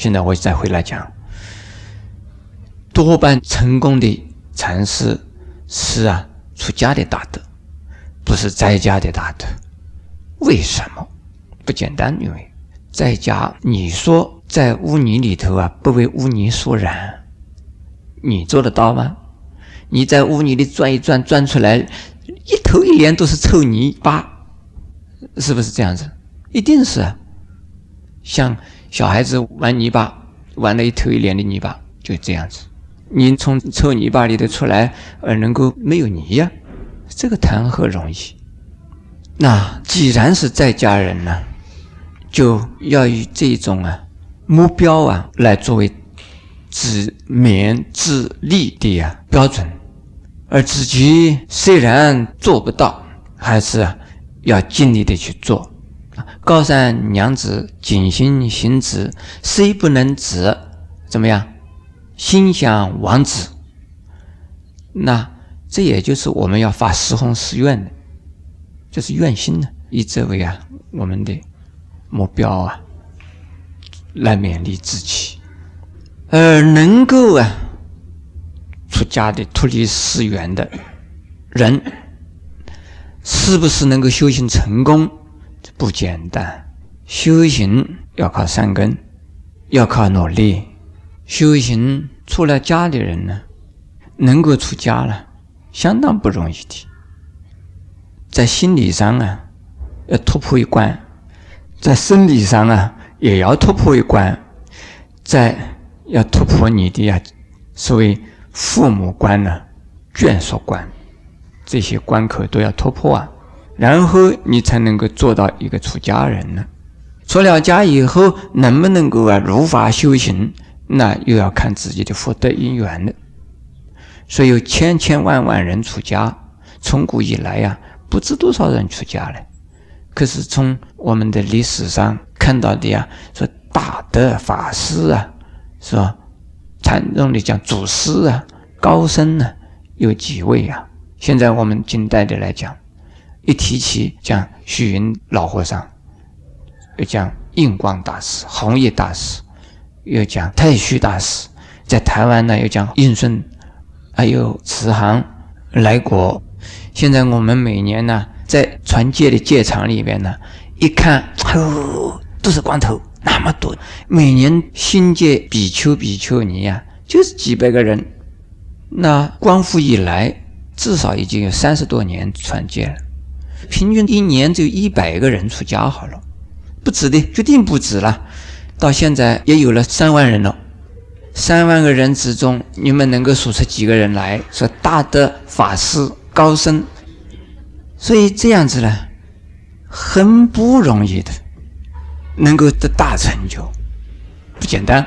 现在我再回来讲，多半成功的禅师是啊，出家的大德，不是在家的大德。为什么？不简单，因为在家，你说在污泥里头啊，不为污泥所染，你做得到吗？你在污泥里转一转，转出来一头一脸都是臭泥巴，是不是这样子？一定是啊。像小孩子玩泥巴，玩了一头一脸的泥巴，就这样子。你从臭泥巴里头出来，而能够没有泥呀？这个谈何容易？那既然是在家人呢，就要以这种啊目标啊来作为自勉自立的呀标准，而自己虽然做不到，还是要尽力的去做。高山娘子静心行止，虽不能止，怎么样？心想王子。那这也就是我们要发十弘誓愿的，就是愿心呢，以这为啊我们的目标啊，来勉励自己，而能够啊出家的脱离世缘的人，是不是能够修行成功？不简单，修行要靠善根，要靠努力。修行出了家的人呢，能够出家了，相当不容易的。在心理上啊，要突破一关；在生理上啊，也要突破一关；在要突破你的呀，所谓父母关呢、眷属关，这些关口都要突破啊。然后你才能够做到一个出家人呢。出了家以后，能不能够啊如法修行，那又要看自己的福德因缘了。所以有千千万万人出家，从古以来呀，不知多少人出家了。可是从我们的历史上看到的呀，说大德法师啊，是吧？禅宗的讲祖师啊，高僧呢，有几位啊？现在我们近代的来讲。一提起讲虚云老和尚，又讲印光大师、弘一大师，又讲太虚大师，在台湾呢又讲印顺，还有慈航来国。现在我们每年呢在传戒的戒场里边呢，一看哦都是光头，那么多，每年新戒比丘比丘尼呀就是几百个人。那光复以来，至少已经有三十多年传戒了。平均一年就一百个人出家好了，不止的，决定不止了。到现在也有了三万人了。三万个人之中，你们能够数出几个人来说大德法师高僧？所以这样子呢，很不容易的，能够得大成就，不简单。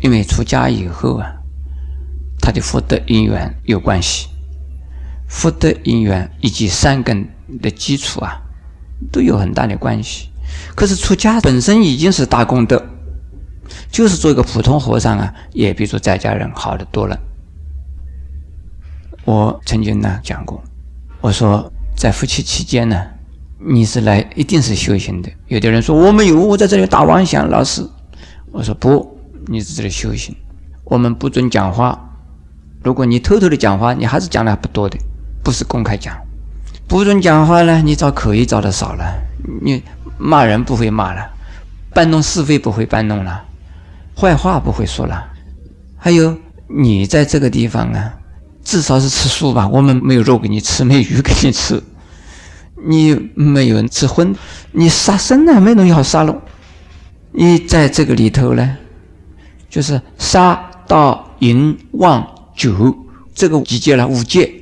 因为出家以后啊，他的福德因缘有关系。福德因缘以及善根的基础啊，都有很大的关系。可是出家本身已经是大功德，就是做一个普通和尚啊，也比做在家人好的多了。我曾经呢讲过，我说在夫妻期间呢，你是来一定是修行的。有的人说我没有，我在这里打妄想，老师。我说不，你是这里修行。我们不准讲话，如果你偷偷的讲话，你还是讲的还不多的。不是公开讲，不准讲话呢。你找口译找的少了，你骂人不会骂了，搬弄是非不会搬弄了，坏话不会说了。还有你在这个地方啊，至少是吃素吧？我们没有肉给你吃，没鱼给你吃，你没有人吃荤，你杀生呢？没东西好杀了。你在这个里头呢，就是杀盗淫妄酒这个几戒了？五戒。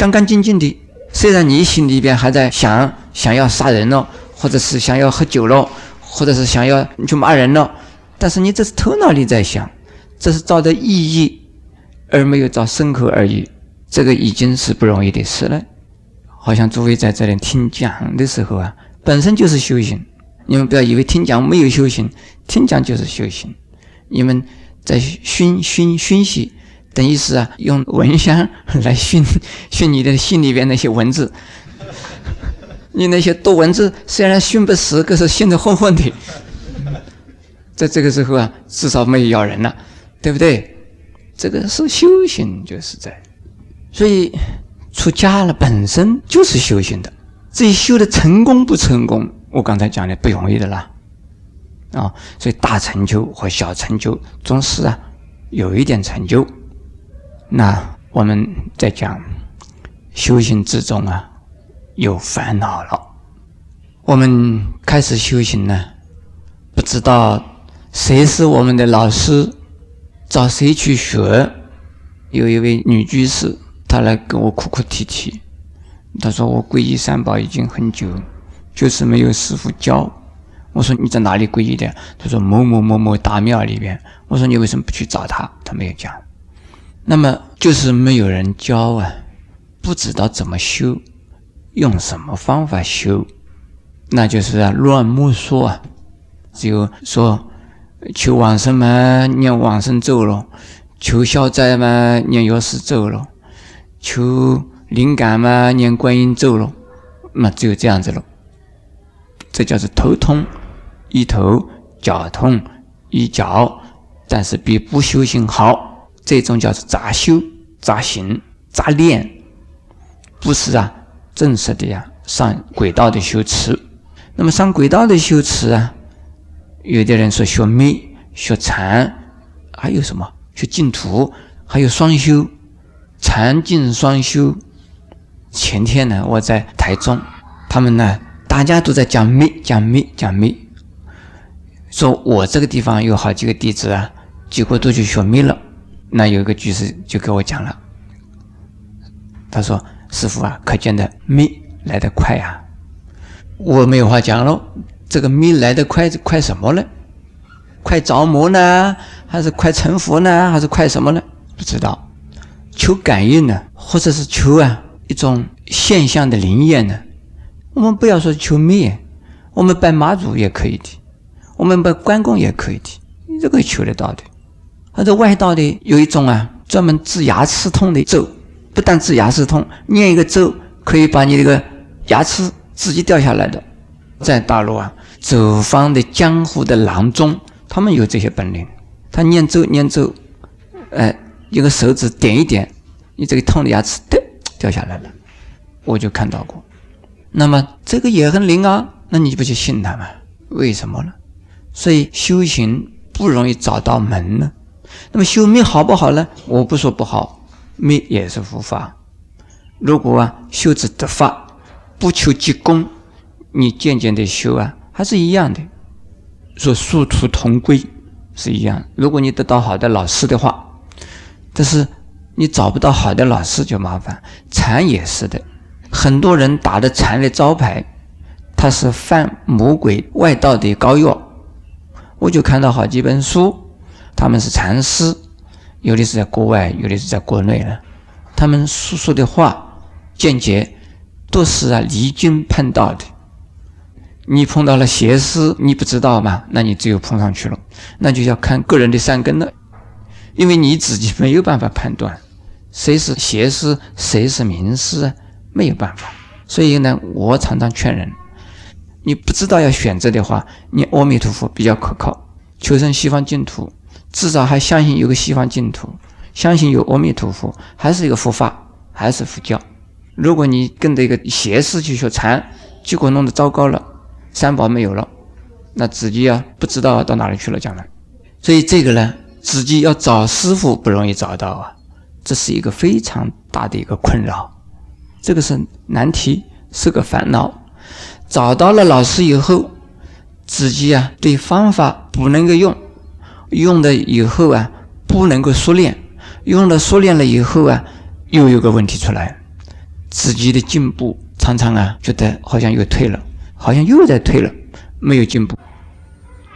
干干净净的，虽然你心里边还在想想要杀人了，或者是想要喝酒了，或者是想要去骂人了，但是你这是头脑里在想，这是照着意义，而没有照牲口而已。这个已经是不容易的事了。好像诸位在这里听讲的时候啊，本身就是修行。你们不要以为听讲没有修行，听讲就是修行。你们在熏熏熏习。等于是啊，用蚊香 来熏熏你的心里边那些蚊子。你那些毒蚊子虽然熏不死，可是熏得混混的。在这个时候啊，至少没有咬人了，对不对？这个是修行，就是在。所以出家了本身就是修行的。至于修的成功不成功，我刚才讲的不容易的啦。啊，所以大成就和小成就总是啊有一点成就。那我们在讲修行之中啊有烦恼了。我们开始修行呢，不知道谁是我们的老师，找谁去学。有一位女居士，她来跟我哭哭啼啼，她说我皈依三宝已经很久，就是没有师傅教。我说你在哪里皈依的？他说某某某某大庙里边。我说你为什么不去找他？他没有讲。那么就是没有人教啊，不知道怎么修，用什么方法修，那就是啊乱摸索啊。只有说求往生嘛，念往生咒咯；求消灾嘛，念药师咒咯；求灵感嘛，念观音咒咯。那只有这样子了。这叫做头痛。一头脚痛，一脚，但是比不修行好。这种叫做杂修、杂行、杂练，不是啊，正式的呀，上轨道的修持。那么上轨道的修持啊，有的人说学密、学禅，还有什么学净土，还有双修，禅净双修。前天呢，我在台中，他们呢，大家都在讲密、讲密、讲密。说我这个地方有好几个弟子啊，结果都去学密了。那有一个居士就给我讲了，他说：“师傅啊，可见的密来得快啊。”我没有话讲喽。这个密来得快，快什么呢？快着魔呢，还是快成佛呢，还是快什么呢？不知道。求感应呢，或者是求啊一种现象的灵验呢？我们不要说求密，我们拜妈祖也可以的。我们拜关公也可以的，这个求得到的。或者外道的有一种啊，专门治牙齿痛的咒，不但治牙齿痛，念一个咒可以把你这个牙齿自己掉下来的。在大陆啊，走方的江湖的郎中，他们有这些本领。他念咒念咒，哎，一个手指点一点，你这个痛的牙齿掉掉下来了，我就看到过。那么这个也很灵啊，那你不去信他吗？为什么呢？所以修行不容易找到门呢。那么修密好不好呢？我不说不好，密也是佛法。如果啊修之得法，不求积功，你渐渐的修啊，还是一样的。说殊途同归是一样。如果你得到好的老师的话，但是你找不到好的老师就麻烦。禅也是的，很多人打的禅的招牌，他是犯魔鬼外道的膏药。我就看到好几本书，他们是禅师，有的是在国外，有的是在国内了。他们说说的话、见解，都是啊离经叛道的。你碰到了邪师，你不知道吗？那你只有碰上去了，那就要看个人的善根了，因为你自己没有办法判断谁是邪师，谁是名师，没有办法。所以呢，我常常劝人。你不知道要选择的话，你阿弥陀佛比较可靠。求生西方净土，至少还相信有个西方净土，相信有阿弥陀佛，还是一个佛法，还是佛教。如果你跟着一个邪师去学禅，结果弄得糟糕了，三宝没有了，那自己啊不知道到哪里去了将来。所以这个呢，自己要找师傅不容易找到啊，这是一个非常大的一个困扰，这个是难题，是个烦恼。找到了老师以后，自己啊对方法不能够用，用的以后啊不能够熟练，用了熟练了以后啊又有个问题出来，自己的进步常常啊觉得好像又退了，好像又在退了，没有进步。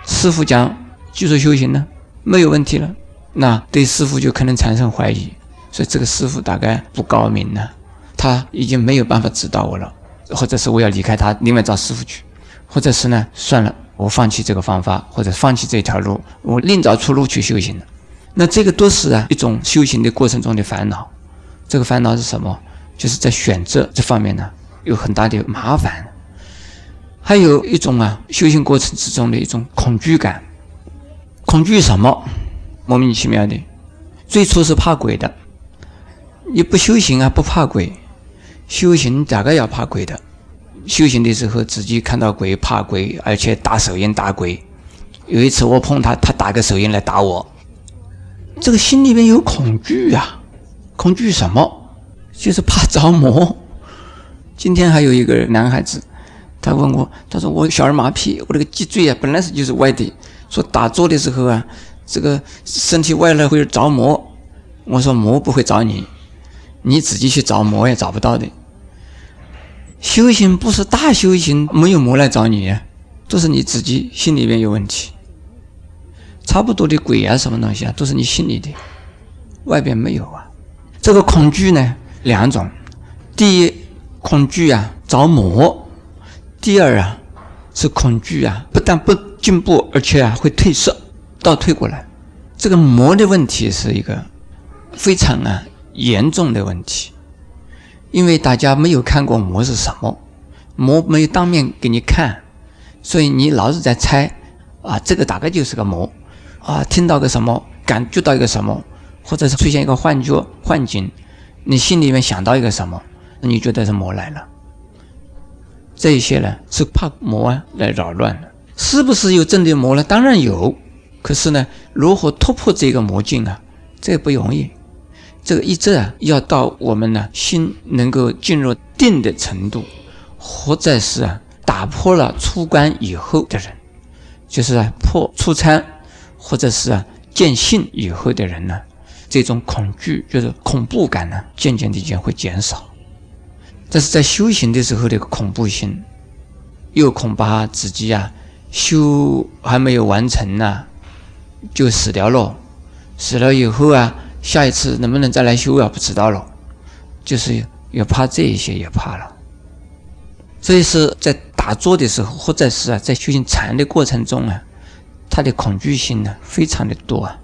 师傅讲技术修行呢没有问题了，那对师傅就可能产生怀疑，所以这个师傅大概不高明呢，他已经没有办法指导我了。或者是我要离开他，另外找师傅去，或者是呢，算了，我放弃这个方法，或者放弃这条路，我另找出路去修行了。那这个都是啊一种修行的过程中的烦恼。这个烦恼是什么？就是在选择这方面呢有很大的麻烦。还有一种啊修行过程之中的一种恐惧感。恐惧什么？莫名其妙的，最初是怕鬼的。你不修行啊，不怕鬼；修行大概要怕鬼的。修行的时候，自己看到鬼怕鬼，而且打手印打鬼。有一次我碰他，他打个手印来打我，这个心里面有恐惧啊！恐惧什么？就是怕着魔。今天还有一个男孩子，他问我，他说我小儿麻痹，我这个脊椎啊本来是就是歪的，说打坐的时候啊，这个身体歪了会着魔。我说魔不会找你，你自己去找魔也找不到的。修行不是大修行，没有魔来找你呀，都是你自己心里面有问题。差不多的鬼啊，什么东西啊，都是你心里的，外边没有啊。这个恐惧呢，两种：第一，恐惧啊着魔；第二啊，是恐惧啊不但不进步，而且啊会褪色，倒退过来。这个魔的问题是一个非常啊严重的问题。因为大家没有看过魔是什么，魔没有当面给你看，所以你老是在猜啊，这个大概就是个魔啊，听到个什么，感觉到一个什么，或者是出现一个幻觉、幻境，你心里面想到一个什么，那你觉得是魔来了。这一些呢是怕魔啊来扰乱的，是不是有真的魔呢？当然有，可是呢，如何突破这个魔境啊？这不容易。这个一直啊，要到我们呢心能够进入定的程度，或者是啊打破了出关以后的人，就是啊破出参，或者是啊见性以后的人呢，这种恐惧就是恐怖感呢，渐渐的就会减少。但是在修行的时候，的恐怖性，又恐怕自己啊修还没有完成呢，就死掉了，死了以后啊。下一次能不能再来修啊？不知道了，就是也怕这一些，也怕了。所以是在打坐的时候，或者是啊，在修行禅的过程中啊，他的恐惧性呢，非常的多啊。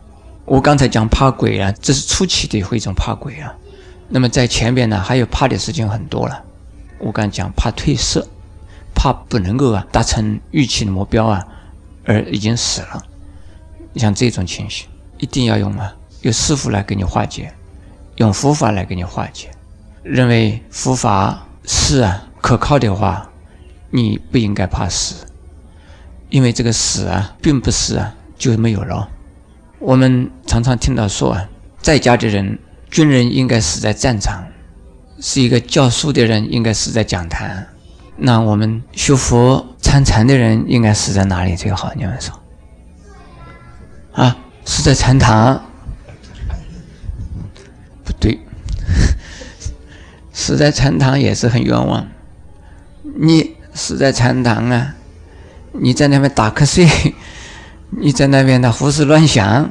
我刚才讲怕鬼啊，这是初期的一种怕鬼啊。那么在前边呢，还有怕的事情很多了。我刚讲怕褪色，怕不能够啊达成预期的目标啊，而已经死了。像这种情形，一定要用啊。有师傅来给你化解，用佛法来给你化解。认为佛法是啊可靠的话，你不应该怕死，因为这个死啊，并不是啊就没有了。我们常常听到说啊，在家的人，军人应该死在战场，是一个教书的人应该死在讲坛。那我们学佛参禅的人应该死在哪里最好？你们说？啊，死在禅堂。对，死在禅堂也是很冤枉。你死在禅堂啊，你在那边打瞌睡，你在那边呢胡思乱想，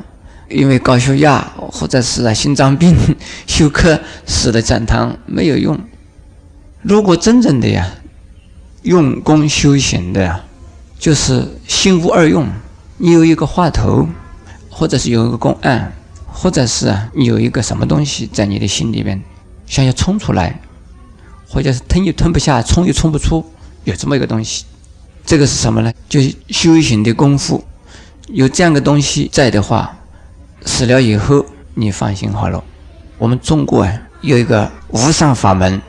因为高血压或者是啊心脏病 休克死在禅堂没有用。如果真正的呀用功修行的呀，就是心无二用，你有一个话头，或者是有一个公案。或者是啊，你有一个什么东西在你的心里面，想要冲出来，或者是吞又吞不下，冲又冲不出，有这么一个东西，这个是什么呢？就是修行的功夫。有这样的东西在的话，死了以后你放心好了。我们中国啊有一个无上法门，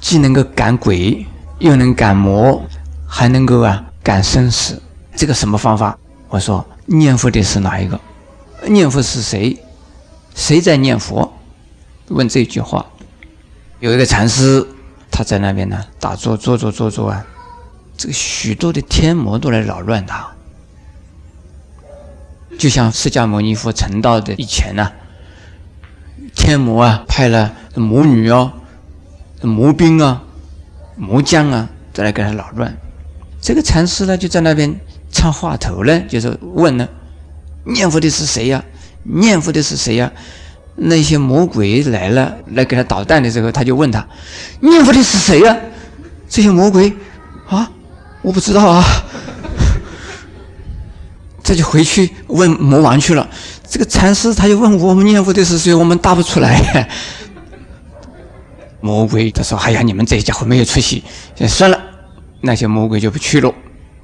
既能够赶鬼，又能赶魔，还能够啊赶生死。这个什么方法？我说念佛的是哪一个？念佛是谁？谁在念佛？问这句话。有一个禅师，他在那边呢，打坐，坐坐坐坐啊，这个许多的天魔都来扰乱他。就像释迦牟尼佛成道的以前呢，天魔啊，派了魔女哦、魔兵啊、魔将啊，都来给他扰乱。这个禅师呢，就在那边唱话头呢，就是问呢，念佛的是谁呀？念佛的是谁呀？那些魔鬼来了，来给他捣蛋的时候，他就问他：“念佛的是谁呀？”这些魔鬼啊，我不知道啊。这就回去问魔王去了。这个禅师他就问我们念佛的是谁，我们答不出来。魔鬼他说：“哎呀，你们这些家伙没有出息，算了。”那些魔鬼就不去了，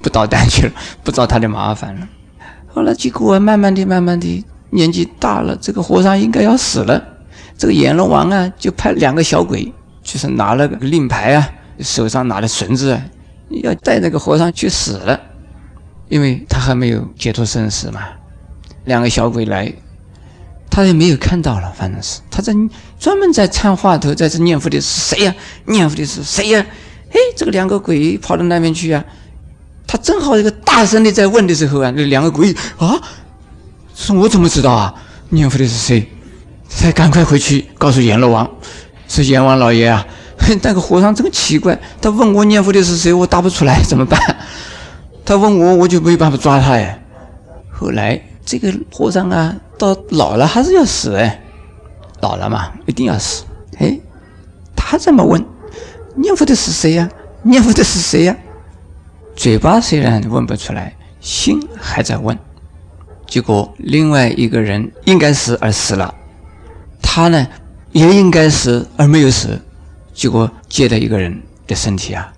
不捣蛋去了，不找他的麻烦了。后来结果慢慢的、慢慢的，年纪大了，这个和尚应该要死了。这个阎罗王啊，就派两个小鬼，就是拿了个令牌啊，手上拿着绳子啊，要带那个和尚去死了，因为他还没有解脱生死嘛。两个小鬼来，他也没有看到了，反正是他在专门在唱话头，在这念佛的是谁呀？念佛的是谁呀？哎，这个两个鬼跑到那边去呀。他正好一个大声的在问的时候啊，那两个鬼啊，说我怎么知道啊？念佛的是谁？才赶快回去告诉阎罗王，说阎王老爷啊。那个和尚真奇怪，他问我念佛的是谁，我答不出来，怎么办？他问我，我就没办法抓他哎。后来这个和尚啊，到老了还是要死哎，老了嘛，一定要死。哎，他这么问？念佛的是谁呀？念佛的是谁呀？嘴巴虽然问不出来，心还在问。结果另外一个人应该死而死了，他呢也应该死而没有死。结果借的一个人的身体啊，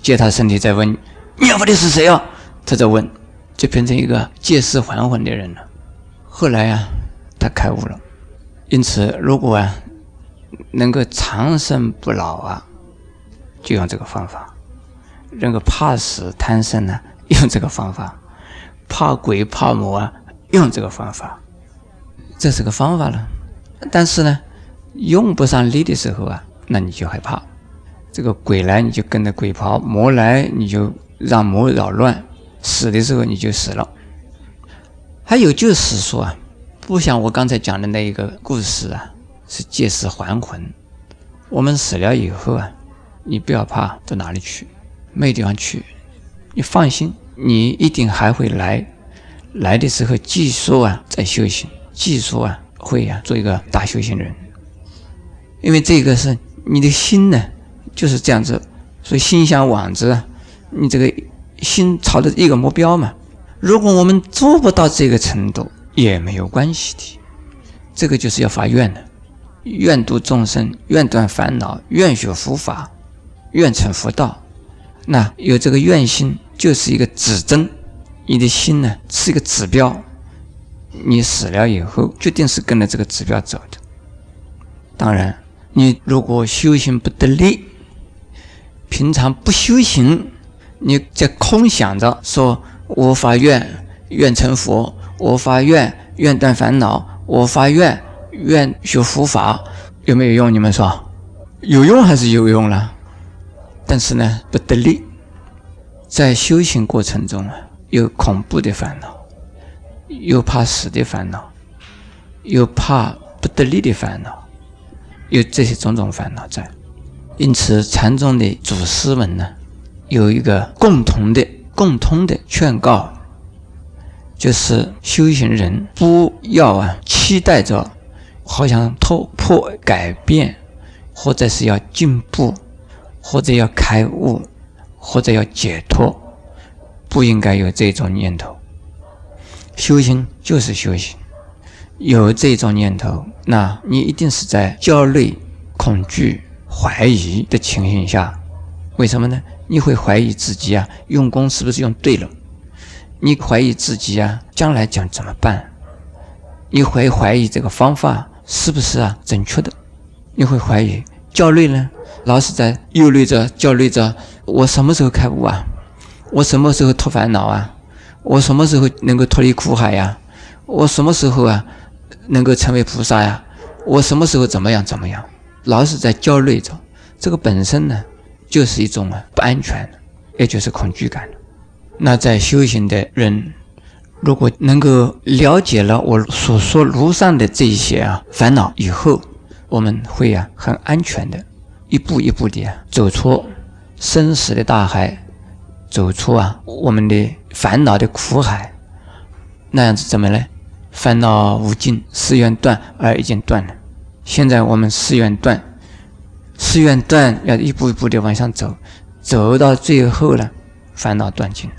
借他身体在问念佛的是谁啊？他在问，就变成一个借尸还魂的人了。后来啊，他开悟了。因此，如果啊能够长生不老啊，就用这个方法。那个怕死贪生呢，用这个方法；怕鬼怕魔啊，用这个方法。这是个方法了，但是呢，用不上力的时候啊，那你就害怕。这个鬼来你就跟着鬼跑，魔来你就让魔扰乱，死的时候你就死了。还有就是说啊，不像我刚才讲的那一个故事啊，是借尸还魂。我们死了以后啊，你不要怕到哪里去。没地方去，你放心，你一定还会来。来的时候，继续啊，在修行，继续啊，会啊，做一个大修行人。因为这个是你的心呢，就是这样子，所以心向往之啊，你这个心朝着一个目标嘛。如果我们做不到这个程度，也没有关系的。这个就是要发愿的，愿度众生，愿断烦恼，愿学佛法，愿成佛道。那有这个愿心，就是一个指针，你的心呢是一个指标，你死了以后，决定是跟着这个指标走的。当然，你如果修行不得力，平常不修行，你在空想着说“我发愿愿成佛，我发愿愿断烦恼，我发愿愿学佛法”，有没有用？你们说，有用还是有用了？但是呢，不得力，在修行过程中啊，有恐怖的烦恼，有怕死的烦恼，有怕不得力的烦恼，有这些种种烦恼在。因此，禅宗的祖师们呢，有一个共同的、共通的劝告，就是修行人不要啊期待着，好像突破、改变，或者是要进步。或者要开悟，或者要解脱，不应该有这种念头。修行就是修行，有这种念头，那你一定是在焦虑、恐惧、怀疑的情形下。为什么呢？你会怀疑自己啊，用功是不是用对了？你怀疑自己啊，将来将怎么办？你会怀疑这个方法是不是啊正确的？你会怀疑焦虑呢？老是在忧虑着、焦虑着，我什么时候开悟啊？我什么时候脱烦恼啊？我什么时候能够脱离苦海呀？我什么时候啊能够成为菩萨呀？我什么时候怎么样怎么样？老是在焦虑着，这个本身呢，就是一种啊不安全，也就是恐惧感。那在修行的人，如果能够了解了我所说如上的这些啊烦恼以后，我们会啊很安全的。一步一步的啊走出生死的大海，走出啊我们的烦恼的苦海，那样子怎么呢？烦恼无尽，誓愿断而已经断了。现在我们誓愿断，誓愿断，要一步一步的往上走，走到最后呢，烦恼断尽。